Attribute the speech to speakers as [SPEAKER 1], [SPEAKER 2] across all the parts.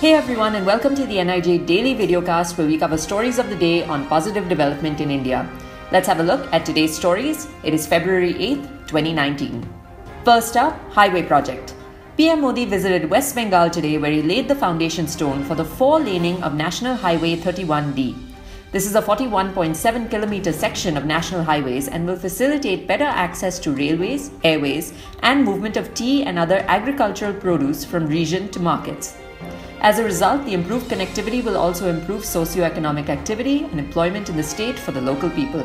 [SPEAKER 1] Hey everyone, and welcome to the NIJ Daily Videocast where we cover stories of the day on positive development in India. Let's have a look at today's stories. It is February 8th, 2019. First up, Highway Project. PM Modi visited West Bengal today where he laid the foundation stone for the four laning of National Highway 31D. This is a 41.7 kilometer section of national highways and will facilitate better access to railways, airways, and movement of tea and other agricultural produce from region to markets. As a result, the improved connectivity will also improve socio-economic activity and employment in the state for the local people.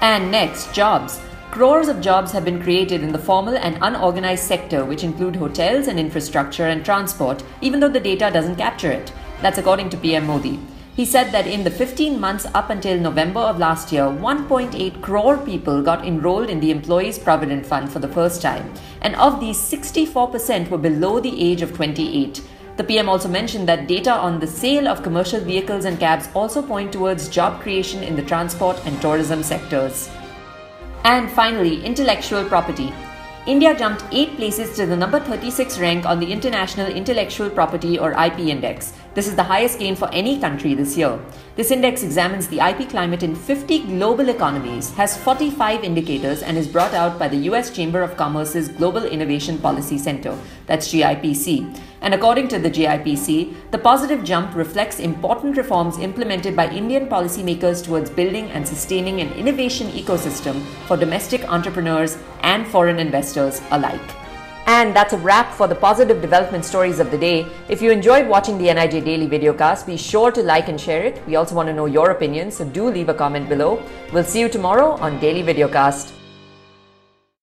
[SPEAKER 1] And next, jobs. Crores of jobs have been created in the formal and unorganized sector, which include hotels and infrastructure and transport, even though the data doesn't capture it. That's according to PM Modi. He said that in the 15 months up until November of last year, 1.8 crore people got enrolled in the Employees Provident Fund for the first time, and of these, 64% were below the age of 28. The PM also mentioned that data on the sale of commercial vehicles and cabs also point towards job creation in the transport and tourism sectors. And finally, intellectual property. India jumped 8 places to the number 36 rank on the International Intellectual Property or IP Index. This is the highest gain for any country this year. This index examines the IP climate in 50 global economies, has 45 indicators, and is brought out by the US Chamber of Commerce's Global Innovation Policy Center, that's GIPC. And according to the GIPC, the positive jump reflects important reforms implemented by Indian policymakers towards building and sustaining an innovation ecosystem for domestic entrepreneurs and foreign investors alike. And that's a wrap for the positive development stories of the day. If you enjoyed watching the NIJ Daily Videocast, be sure to like and share it. We also want to know your opinions, so do leave a comment below. We'll see you tomorrow on Daily Videocast.